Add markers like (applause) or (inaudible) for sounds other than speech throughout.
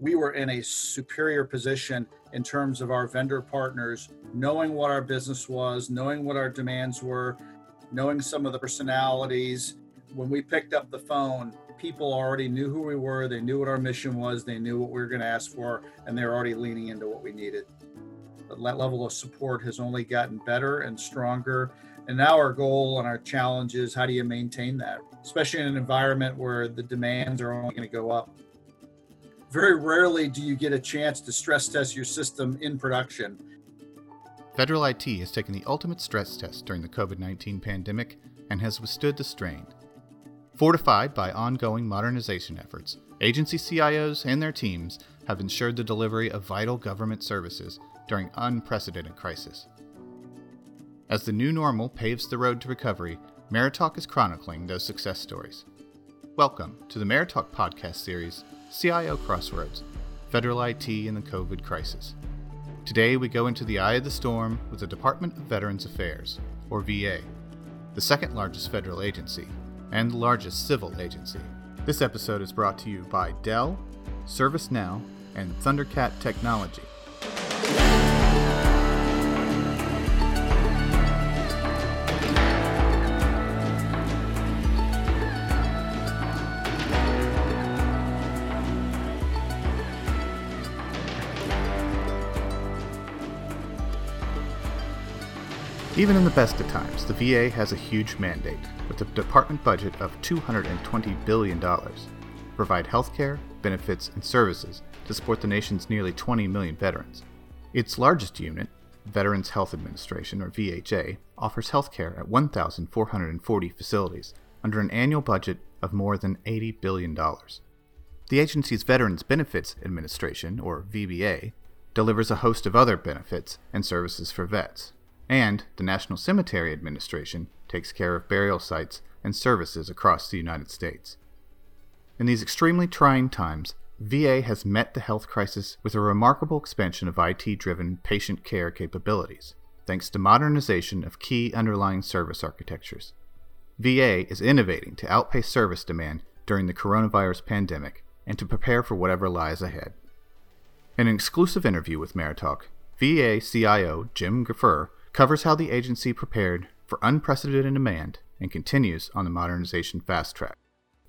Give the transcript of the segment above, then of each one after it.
we were in a superior position in terms of our vendor partners knowing what our business was, knowing what our demands were, knowing some of the personalities. When we picked up the phone, people already knew who we were, they knew what our mission was, they knew what we were going to ask for, and they're already leaning into what we needed. That level of support has only gotten better and stronger. And now our goal and our challenge is how do you maintain that, especially in an environment where the demands are only going to go up. Very rarely do you get a chance to stress test your system in production. Federal IT has taken the ultimate stress test during the COVID 19 pandemic and has withstood the strain. Fortified by ongoing modernization efforts, agency CIOs and their teams have ensured the delivery of vital government services during unprecedented crisis. As the new normal paves the road to recovery, Meritalk is chronicling those success stories. Welcome to the Meritalk podcast series, CIO Crossroads Federal IT in the COVID Crisis. Today we go into the eye of the storm with the Department of Veterans Affairs, or VA, the second largest federal agency and the largest civil agency. This episode is brought to you by Dell, ServiceNow, and Thundercat Technology. Even in the best of times, the VA has a huge mandate, with a department budget of $220 billion to provide health care, benefits, and services to support the nation's nearly 20 million veterans. Its largest unit, Veterans Health Administration, or VHA, offers health care at 1,440 facilities under an annual budget of more than $80 billion. The agency's Veterans Benefits Administration, or VBA, delivers a host of other benefits and services for vets, and the National Cemetery Administration takes care of burial sites and services across the United States. In these extremely trying times, VA has met the health crisis with a remarkable expansion of IT driven patient care capabilities, thanks to modernization of key underlying service architectures. VA is innovating to outpace service demand during the coronavirus pandemic and to prepare for whatever lies ahead. In an exclusive interview with Meritalk, VA CIO Jim Gfrerer covers how the agency prepared for unprecedented demand and continues on the modernization fast track.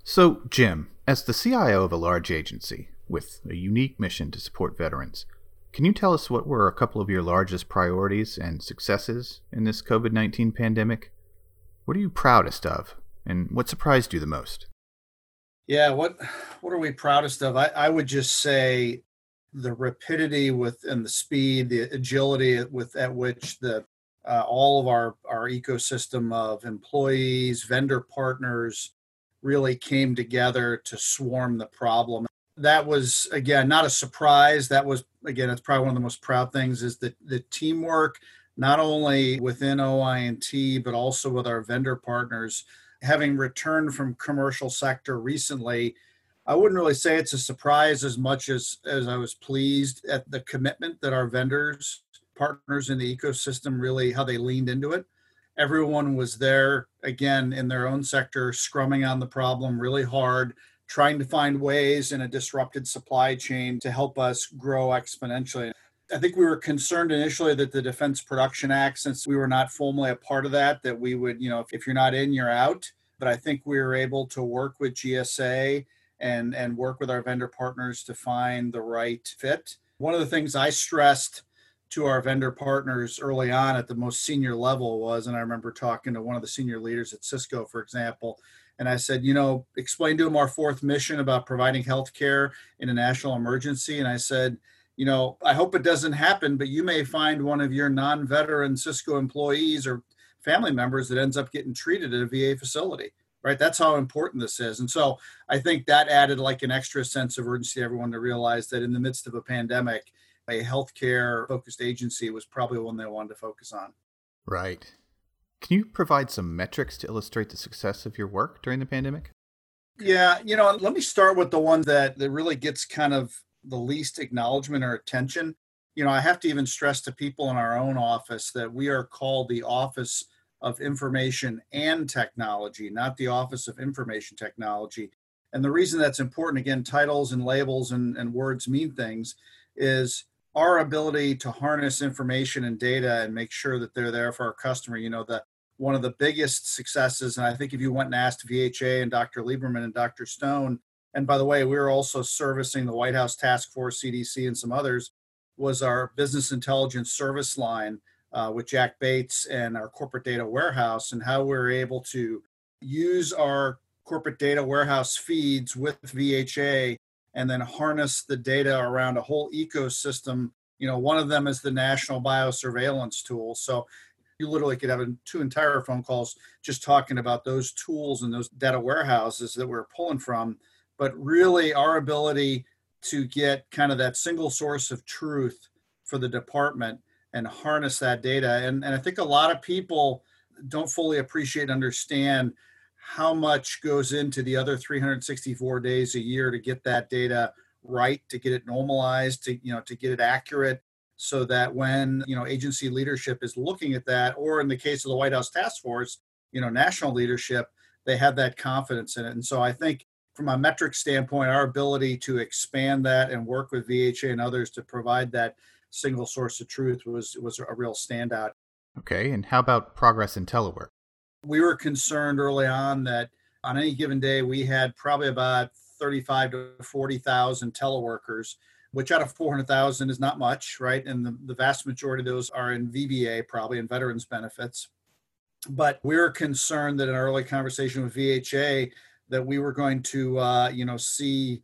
So, Jim, as the CIO of a large agency with a unique mission to support veterans, can you tell us what were a couple of your largest priorities and successes in this COVID 19 pandemic? What are you proudest of, and what surprised you the most? Yeah, what what are we proudest of? I, I would just say the rapidity with and the speed, the agility with at which the uh, all of our our ecosystem of employees, vendor partners really came together to swarm the problem. That was again not a surprise. That was again it's probably one of the most proud things is that the teamwork not only within OI&T but also with our vendor partners having returned from commercial sector recently I wouldn't really say it's a surprise as much as as I was pleased at the commitment that our vendors, partners in the ecosystem really how they leaned into it. Everyone was there again in their own sector, scrumming on the problem really hard, trying to find ways in a disrupted supply chain to help us grow exponentially. I think we were concerned initially that the Defense Production Act, since we were not formally a part of that, that we would, you know, if you're not in, you're out. But I think we were able to work with GSA and and work with our vendor partners to find the right fit. One of the things I stressed to our vendor partners early on at the most senior level was, and I remember talking to one of the senior leaders at Cisco, for example, and I said, you know, explain to them our fourth mission about providing health care in a national emergency. And I said, you know, I hope it doesn't happen, but you may find one of your non veteran Cisco employees or family members that ends up getting treated at a VA facility right? That's how important this is. And so I think that added like an extra sense of urgency to everyone to realize that in the midst of a pandemic, a healthcare focused agency was probably one they wanted to focus on. Right. Can you provide some metrics to illustrate the success of your work during the pandemic? Yeah, you know, let me start with the one that, that really gets kind of the least acknowledgement or attention. You know, I have to even stress to people in our own office that we are called the Office of Information and Technology, not the Office of Information Technology. And the reason that's important, again, titles and labels and, and words mean things, is our ability to harness information and data and make sure that they're there for our customer. You know, the one of the biggest successes, and I think if you went and asked VHA and Dr. Lieberman and Dr. Stone, and by the way, we were also servicing the White House Task Force, CDC, and some others, was our business intelligence service line uh, with Jack Bates and our corporate data warehouse, and how we we're able to use our corporate data warehouse feeds with VHA and then harness the data around a whole ecosystem. You know, one of them is the National Biosurveillance Tool. So you literally could have two entire phone calls just talking about those tools and those data warehouses that we're pulling from. But really, our ability to get kind of that single source of truth for the department and harness that data. And, and I think a lot of people don't fully appreciate and understand how much goes into the other 364 days a year to get that data right, to get it normalized, to you know, to get it accurate so that when you know agency leadership is looking at that or in the case of the white house task force you know national leadership they have that confidence in it and so i think from a metric standpoint our ability to expand that and work with vha and others to provide that single source of truth was was a real standout okay and how about progress in telework we were concerned early on that on any given day we had probably about 35 to 40,000 teleworkers which out of 400,000 is not much, right? And the, the vast majority of those are in VBA, probably in veterans benefits. But we were concerned that in our early conversation with VHA, that we were going to, uh, you know, see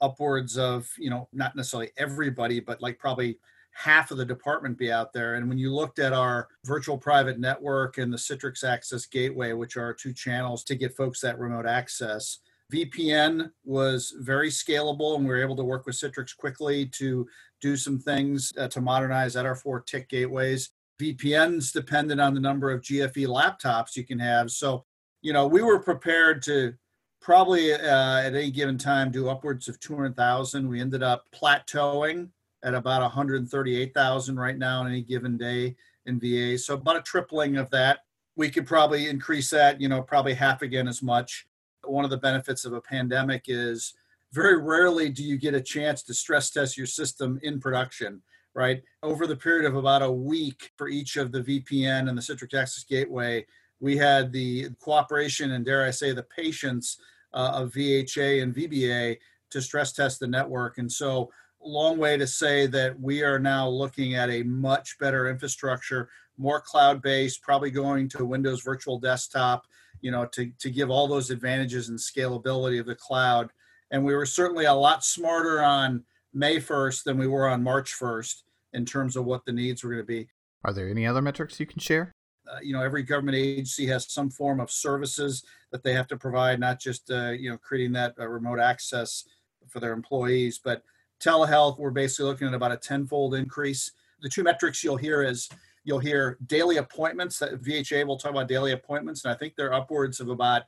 upwards of, you know, not necessarily everybody, but like probably half of the department be out there. And when you looked at our virtual private network and the Citrix Access Gateway, which are two channels to get folks that remote access, VPN was very scalable, and we were able to work with Citrix quickly to do some things uh, to modernize at our four TIC gateways. VPNs depended on the number of GFE laptops you can have. So, you know, we were prepared to probably uh, at any given time do upwards of 200,000. We ended up plateauing at about 138,000 right now on any given day in VA. So about a tripling of that. We could probably increase that, you know, probably half again as much one of the benefits of a pandemic is very rarely do you get a chance to stress test your system in production right over the period of about a week for each of the vpn and the citrix access gateway we had the cooperation and dare i say the patience uh, of vha and vba to stress test the network and so long way to say that we are now looking at a much better infrastructure more cloud based probably going to windows virtual desktop you know, to, to give all those advantages and scalability of the cloud. And we were certainly a lot smarter on May 1st than we were on March 1st in terms of what the needs were going to be. Are there any other metrics you can share? Uh, you know, every government agency has some form of services that they have to provide, not just, uh, you know, creating that uh, remote access for their employees, but telehealth, we're basically looking at about a tenfold increase. The two metrics you'll hear is You'll hear daily appointments that VHA will talk about daily appointments, and I think they're upwards of about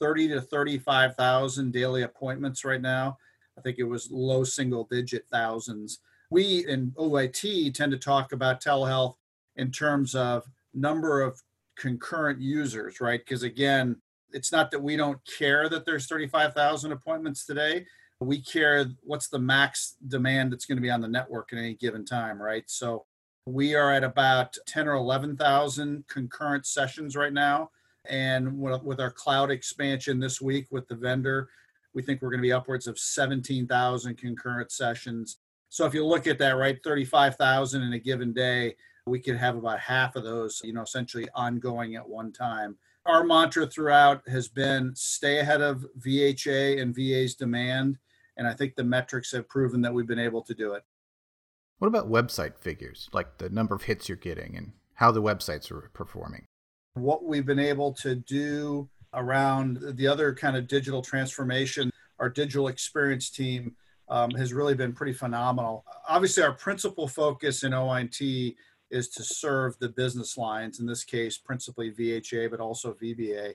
30 to 35,000 daily appointments right now. I think it was low single digit thousands. We in OIT tend to talk about telehealth in terms of number of concurrent users, right? Because again, it's not that we don't care that there's 35,000 appointments today. We care what's the max demand that's going to be on the network at any given time, right? So we are at about 10 or 11,000 concurrent sessions right now. And with our cloud expansion this week with the vendor, we think we're going to be upwards of 17,000 concurrent sessions. So if you look at that, right, 35,000 in a given day, we could have about half of those, you know, essentially ongoing at one time. Our mantra throughout has been stay ahead of VHA and VA's demand. And I think the metrics have proven that we've been able to do it. What about website figures, like the number of hits you're getting and how the websites are performing? What we've been able to do around the other kind of digital transformation, our digital experience team um, has really been pretty phenomenal. Obviously, our principal focus in OIT is to serve the business lines, in this case, principally VHA, but also VBA.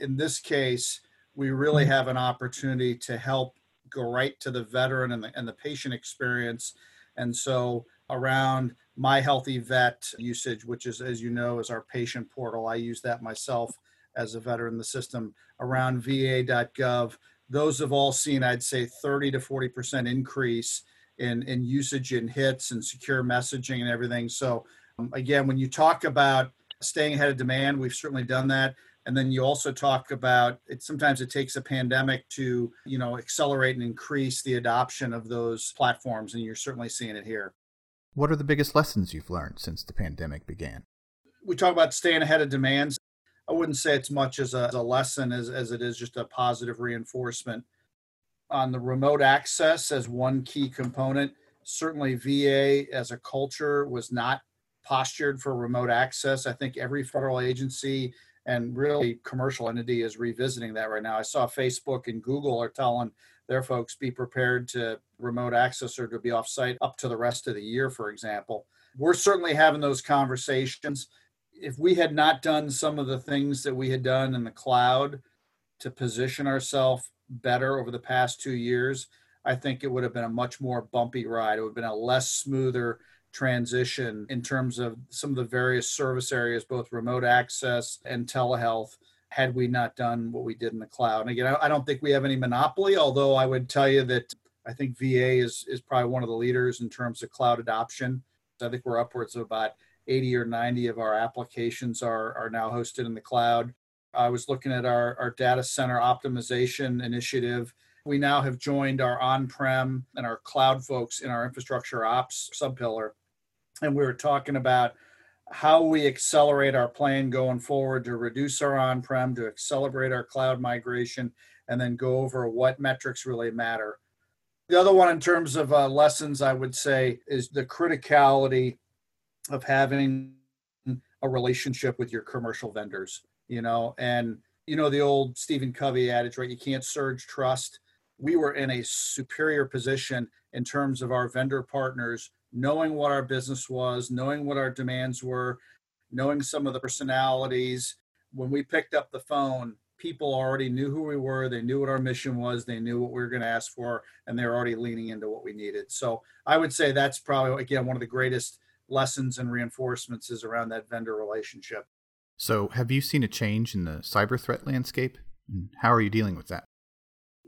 In this case, we really have an opportunity to help go right to the veteran and the, and the patient experience and so around my HealtheVet usage, which is, as you know, is our patient portal. I use that myself as a veteran in the system around va.gov. those have all seen, I'd say, 30 to 40% increase in, in usage and hits and secure messaging and everything. So, um, again, when you talk about staying ahead of demand, we've certainly done that. And then you also talk about it. Sometimes it takes a pandemic to, you know, accelerate and increase the adoption of those platforms, and you're certainly seeing it here. What are the biggest lessons you've learned since the pandemic began? We talk about staying ahead of demands. I wouldn't say it's much as a, as a lesson as, as it is just a positive reinforcement. On the remote access as one key component, certainly VA as a culture was not postured for remote access. I think every federal agency and really commercial entity is revisiting that right now. I saw Facebook and Google are telling their folks be prepared to remote access or to be offsite up to the rest of the year, for example. We're certainly having those conversations if we had not done some of the things that we had done in the cloud to position ourselves better over the past two years, I think it would have been a much more bumpy ride. It would have been a less smoother transition in terms of some of the various service areas, both remote access and telehealth, had we not done what we did in the cloud. And again, I don't think we have any monopoly, although I would tell you that I think VA is, is probably one of the leaders in terms of cloud adoption. I think we're upwards of about 80 or 90 of our applications are, are now hosted in the cloud. I was looking at our, our data center optimization initiative. We now have joined our on prem and our cloud folks in our infrastructure ops subpillar. And we were talking about how we accelerate our plan going forward to reduce our on prem, to accelerate our cloud migration, and then go over what metrics really matter. The other one, in terms of uh, lessons, I would say, is the criticality of having a relationship with your commercial vendors, you know, and you know the old Stephen Covey adage, right? You can't surge trust. We were in a superior position in terms of our vendor partners knowing what our business was, knowing what our demands were, knowing some of the personalities. When we picked up the phone, people already knew who we were, they knew what our mission was, they knew what we were going to ask for, and they're already leaning into what we needed. So I would say that's probably again one of the greatest lessons and reinforcements is around that vendor relationship. So, have you seen a change in the cyber threat landscape? how are you dealing with that?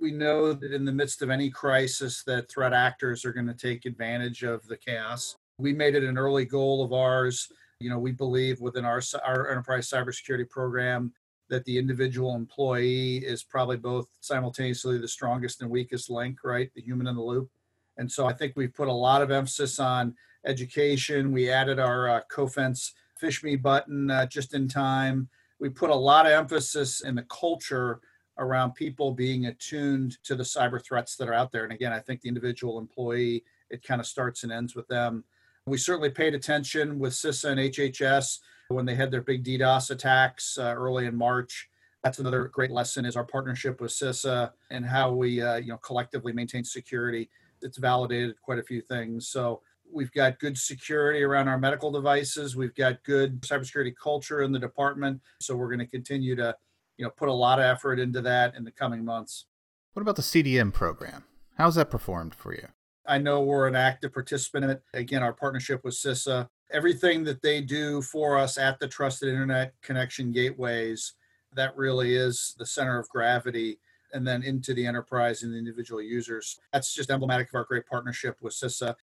We know that in the midst of any crisis that threat actors are going to take advantage of the chaos. We made it an early goal of ours. You know, we believe within our our enterprise cybersecurity program that the individual employee is probably both simultaneously the strongest and weakest link, right? The human in the loop. And so I think we've put a lot of emphasis on education. We added our uh, Cofense PhishMe button uh, just in time. We put a lot of emphasis in the culture around people being attuned to the cyber threats that are out there. And again, I think the individual employee, it kind of starts and ends with them. We certainly paid attention with CISA and HHS when they had their big DDoS attacks uh, early in March. That's another great lesson is our partnership with CISA and how we, uh, you know, collectively maintain security. It's validated quite a few things. So We've got good security around our medical devices. We've got good cybersecurity culture in the department. So we're going to continue to, you know, put a lot of effort into that in the coming months. What about the CDM program? How's that performed for you? I know we're an active participant in it. Again, our partnership with CISA, everything that they do for us at the Trusted Internet Connection Gateways, that really is the center of gravity and then into the enterprise and the individual users. That's just emblematic of our great partnership with CISA.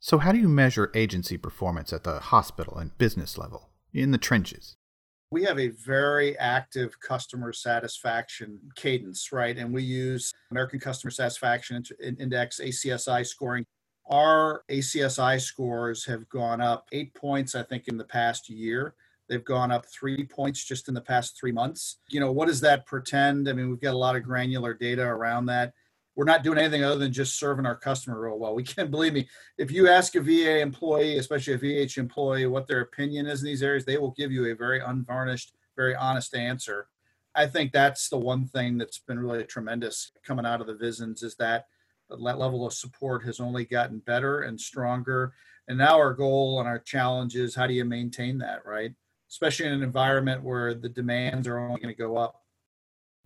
So, how do you measure agency performance at the hospital and business level, in the trenches? We have a very active customer satisfaction cadence, right? And we use American Customer Satisfaction Index, ACSI scoring. Our ACSI scores have gone up eight points, I think, in the past year. They've gone up three points just in the past three months. You know, what does that pretend? I mean, we've got a lot of granular data around that we're not doing anything other than just serving our customer real well. We can't believe me. If you ask a VA employee, especially a VH employee, what their opinion is in these areas, they will give you a very unvarnished, very honest answer. I think that's the one thing that's been really tremendous coming out of the VISNs is that that level of support has only gotten better and stronger. And now our goal and our challenge is how do you maintain that, right? Especially in an environment where the demands are only going to go up.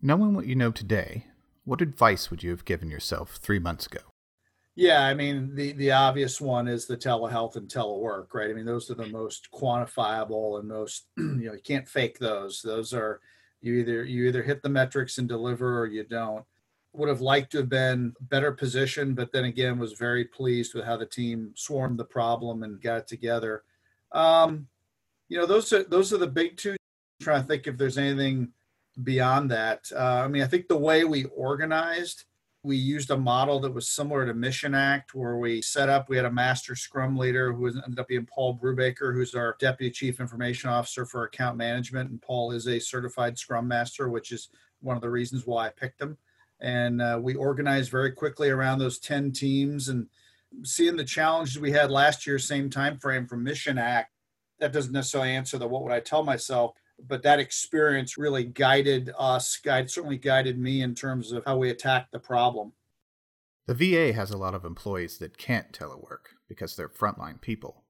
Knowing what you know today, what advice would you have given yourself three months ago? Yeah, I mean, the, the obvious one is the telehealth and telework, right? I mean, those are the most quantifiable and most, (clears throat) you know, you can't fake those. Those are, You either you either hit the metrics and deliver or you don't. Would have liked to have been better positioned, but then again was very pleased with how the team swarmed the problem and got it together. Um, you know, those are those are the big two. I'm trying to think if there's anything beyond that. Uh, I mean, I think the way we organized we used a model that was similar to Mission Act, where we set up, we had a master scrum leader who ended up being Paul Brubaker, who's our deputy chief information officer for account management. And Paul is a certified scrum master, which is one of the reasons why I picked him. And uh, we organized very quickly around those 10 teams and seeing the challenges we had last year, same time frame from Mission Act. That doesn't necessarily answer the what would I tell myself, but that experience really guided us, guide certainly guided me in terms of how we attacked the problem. The VA has a lot of employees that can't telework because they're frontline people.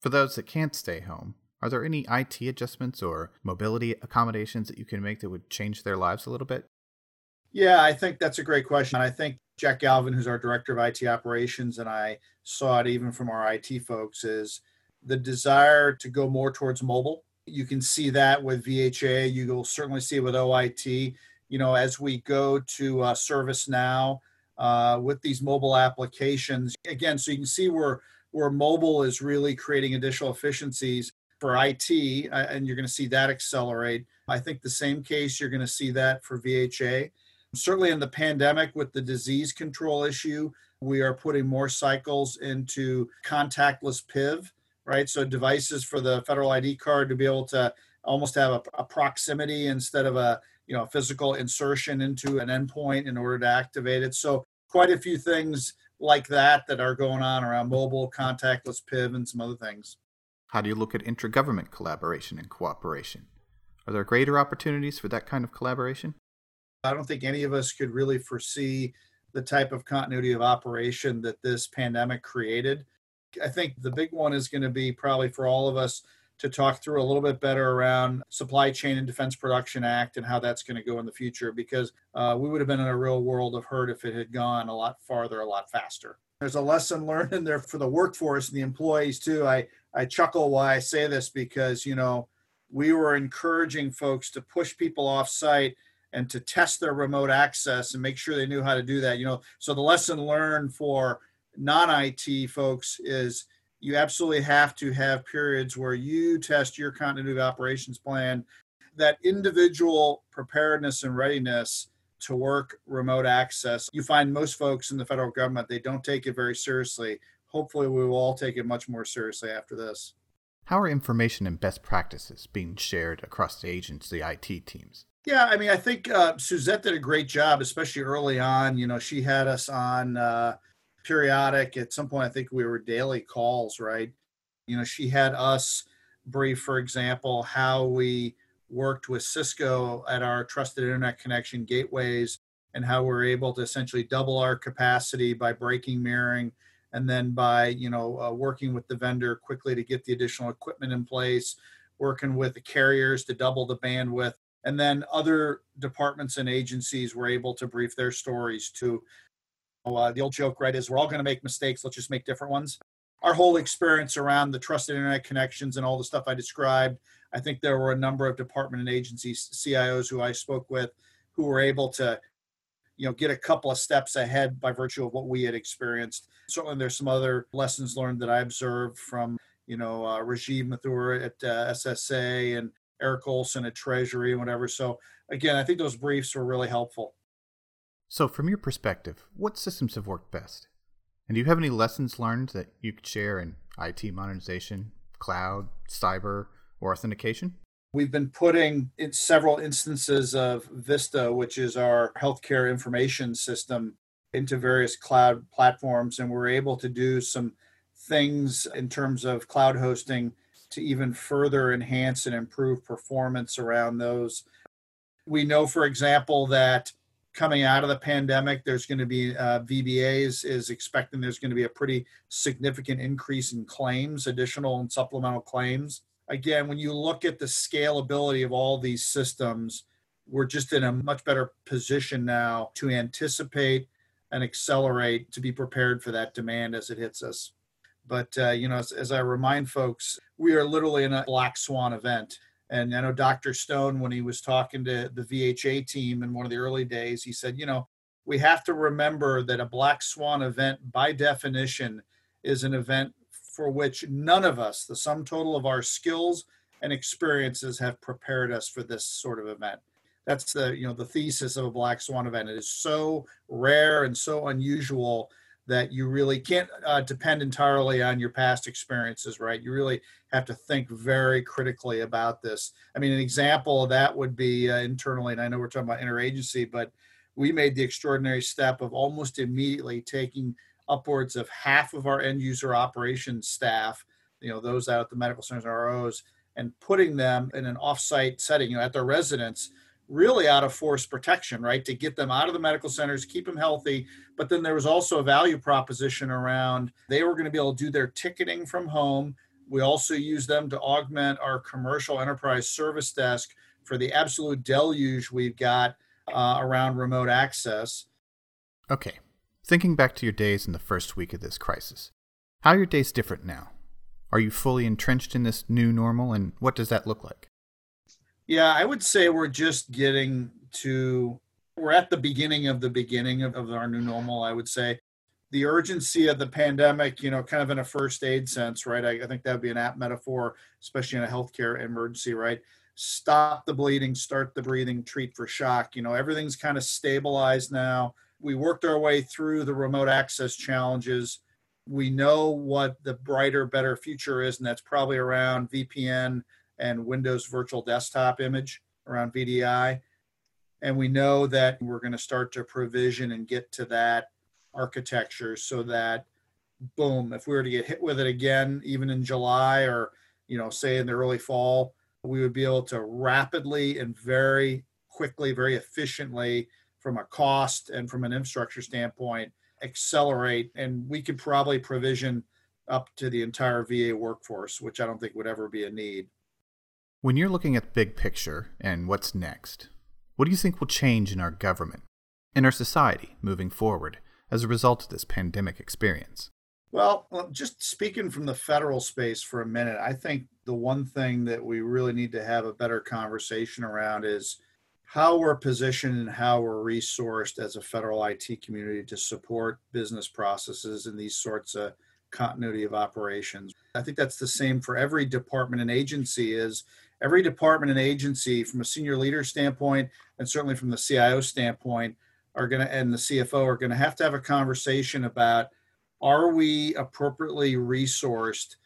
For those that can't stay home, are there any IT adjustments or mobility accommodations that you can make that would change their lives a little bit? Yeah, I think that's a great question. I think Jack Galvin, who's our director of IT operations, and I saw it even from our IT folks, is the desire to go more towards mobile you can see that with VHA. You will certainly see it with OIT. You know, as we go to uh, ServiceNow uh, with these mobile applications, again, so you can see where where mobile is really creating additional efficiencies for IT, uh, and you're going to see that accelerate. I think the same case you're going to see that for VHA. Certainly in the pandemic with the disease control issue, we are putting more cycles into contactless PIV right? So devices for the federal ID card to be able to almost have a, a proximity instead of a you know physical insertion into an endpoint in order to activate it. So quite a few things like that that are going on around mobile, contactless PIV, and some other things. How do you look at intergovernment collaboration and cooperation? Are there greater opportunities for that kind of collaboration? I don't think any of us could really foresee the type of continuity of operation that this pandemic created. I think the big one is going to be probably for all of us to talk through a little bit better around supply chain and defense production act and how that's going to go in the future because uh, we would have been in a real world of hurt if it had gone a lot farther a lot faster. There's a lesson learned in there for the workforce and the employees too. I i chuckle why i say this because you know we were encouraging folks to push people off site and to test their remote access and make sure they knew how to do that you know. So the lesson learned for non-IT folks is you absolutely have to have periods where you test your continuity of operations plan, that individual preparedness and readiness to work remote access. You find most folks in the federal government, they don't take it very seriously. Hopefully, we will all take it much more seriously after this. How are information and best practices being shared across the agency IT teams? Yeah, I mean, I think uh, Suzette did a great job, especially early on. You know, she had us on. Uh, periodic. At some point, I think we were daily calls, right? You know, she had us brief, for example, how we worked with Cisco at our trusted internet connection gateways and how we're able to essentially double our capacity by breaking mirroring and then by you know uh, working with the vendor quickly to get the additional equipment in place working with the carriers to double the bandwidth and then other departments and agencies were able to brief their stories to uh, the old joke, right, is we're all going to make mistakes. Let's just make different ones. Our whole experience around the trusted internet connections and all the stuff I described, I think there were a number of department and agencies, CIOs who I spoke with, who were able to, you know, get a couple of steps ahead by virtue of what we had experienced. Certainly, there's some other lessons learned that I observed from, you know, uh, Rajive Mathur at uh, SSA and Eric Olson at Treasury and whatever. So again, I think those briefs were really helpful. So, from your perspective, what systems have worked best? And do you have any lessons learned that you could share in IT modernization, cloud, cyber, or authentication? We've been putting in several instances of Vista, which is our healthcare information system, into various cloud platforms, and we're able to do some things in terms of cloud hosting to even further enhance and improve performance around those. We know, for example, that coming out of the pandemic, there's going to be uh, VBAs is expecting there's going to be a pretty significant increase in claims, additional and supplemental claims. Again, when you look at the scalability of all these systems, we're just in a much better position now to anticipate and accelerate to be prepared for that demand as it hits us. But uh, you know, as, as I remind folks, we are literally in a black swan event And I know Dr. Stone, when he was talking to the VHA team in one of the early days, he said, you know, we have to remember that a black swan event, by definition, is an event for which none of us, the sum total of our skills and experiences, have prepared us for this sort of event. That's the you know the thesis of a black swan event. It is so rare and so unusual that you really can't uh, depend entirely on your past experiences, right? You really have to think very critically about this. I mean, an example of that would be uh, internally, and I know we're talking about interagency, but we made the extraordinary step of almost immediately taking upwards of half of our end user operations staff, you know, those out at the medical centers and ROs, and putting them in an offsite setting, you know, at their residence really out of force protection, right? To get them out of the medical centers, keep them healthy. But then there was also a value proposition around they were going to be able to do their ticketing from home. We also use them to augment our commercial enterprise service desk for the absolute deluge we've got uh, around remote access. Okay. Thinking back to your days in the first week of this crisis, how are your days different now? Are you fully entrenched in this new normal, and what does that look like? Yeah, I would say we're just getting to, we're at the beginning of the beginning of, of our new normal, I would say. The urgency of the pandemic, you know, kind of in a first aid sense, right? I, I think that would be an apt metaphor, especially in a healthcare emergency, right? Stop the bleeding, start the breathing, treat for shock. You know, everything's kind of stabilized now. We worked our way through the remote access challenges. We know what the brighter, better future is, and that's probably around VPN, and Windows Virtual Desktop image around VDI. And we know that we're going to start to provision and get to that architecture so that, boom, if we were to get hit with it again, even in July or, you know, say in the early fall, we would be able to rapidly and very quickly, very efficiently, from a cost and from an infrastructure standpoint, accelerate. And we could probably provision up to the entire VA workforce, which I don't think would ever be a need. When you're looking at the big picture and what's next, what do you think will change in our government, in our society moving forward as a result of this pandemic experience? Well, just speaking from the federal space for a minute, I think the one thing that we really need to have a better conversation around is how we're positioned and how we're resourced as a federal IT community to support business processes and these sorts of continuity of operations. I think that's the same for every department and agency is every department and agency from a senior leader standpoint and certainly from the CIO standpoint are going to and the CFO are going to have to have a conversation about are we appropriately resourced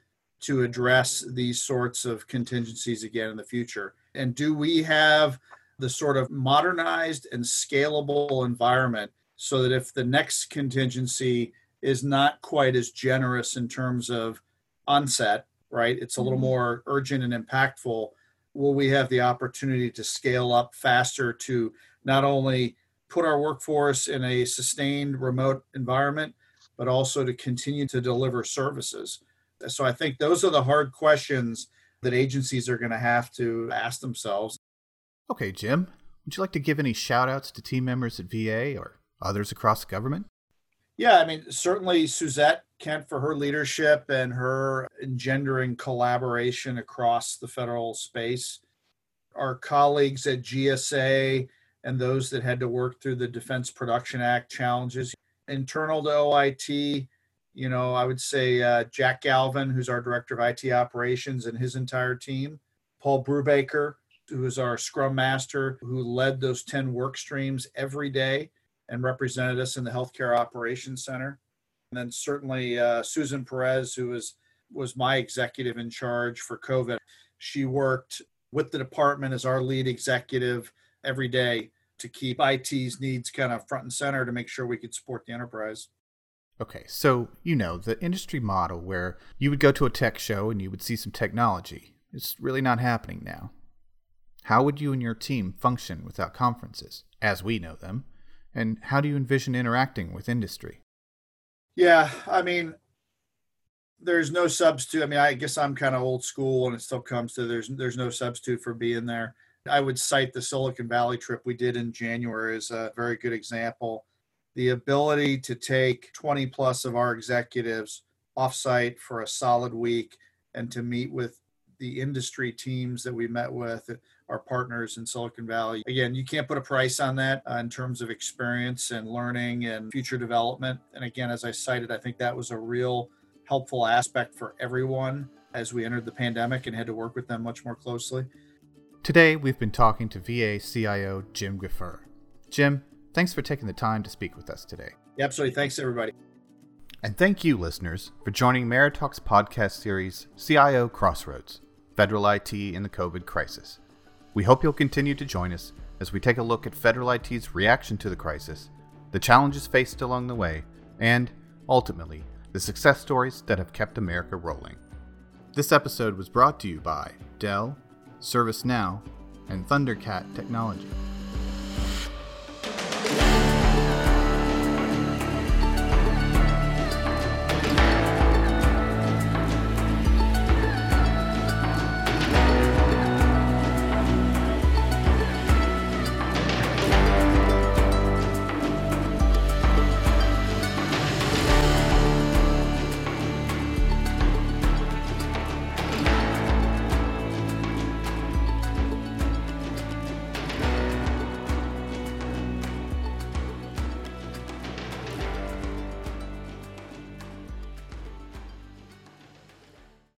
to address these sorts of contingencies again in the future and do we have the sort of modernized and scalable environment so that if the next contingency is not quite as generous in terms of onset right it's a little mm-hmm. more urgent and impactful will we have the opportunity to scale up faster to not only put our workforce in a sustained remote environment, but also to continue to deliver services? So I think those are the hard questions that agencies are going to have to ask themselves. Okay, Jim, would you like to give any shout outs to team members at VA or others across the government? Yeah, I mean, certainly Suzette Kent for her leadership and her engendering collaboration across the federal space. Our colleagues at GSA and those that had to work through the Defense Production Act challenges. Internal to OIT, you know, I would say uh, Jack Galvin, who's our director of IT operations, and his entire team. Paul Brubaker, who is our Scrum Master, who led those 10 work streams every day and represented us in the Healthcare Operations Center. And then certainly uh, Susan Perez, who was was my executive in charge for COVID. She worked with the department as our lead executive every day to keep IT's needs kind of front and center to make sure we could support the enterprise. Okay, so you know the industry model where you would go to a tech show and you would see some technology. It's really not happening now. How would you and your team function without conferences, as we know them? And how do you envision interacting with industry? Yeah, I mean, there's no substitute. I mean, I guess I'm kind of old school, and it still comes to there's there's no substitute for being there. I would cite the Silicon Valley trip we did in January as a very good example. The ability to take 20 plus of our executives offsite for a solid week and to meet with the industry teams that we met with, our partners in Silicon Valley. Again, you can't put a price on that uh, in terms of experience and learning and future development. And again, as I cited, I think that was a real helpful aspect for everyone as we entered the pandemic and had to work with them much more closely. Today, we've been talking to VA CIO Jim Gfrerer. Jim, thanks for taking the time to speak with us today. Yeah, absolutely. Thanks, everybody. And thank you, listeners, for joining Meritalk's podcast series, CIO Crossroads Federal IT in the COVID Crisis. We hope you'll continue to join us as we take a look at federal IT's reaction to the crisis, the challenges faced along the way, and, ultimately, the success stories that have kept America rolling. This episode was brought to you by Dell, ServiceNow, and Thundercat Technology.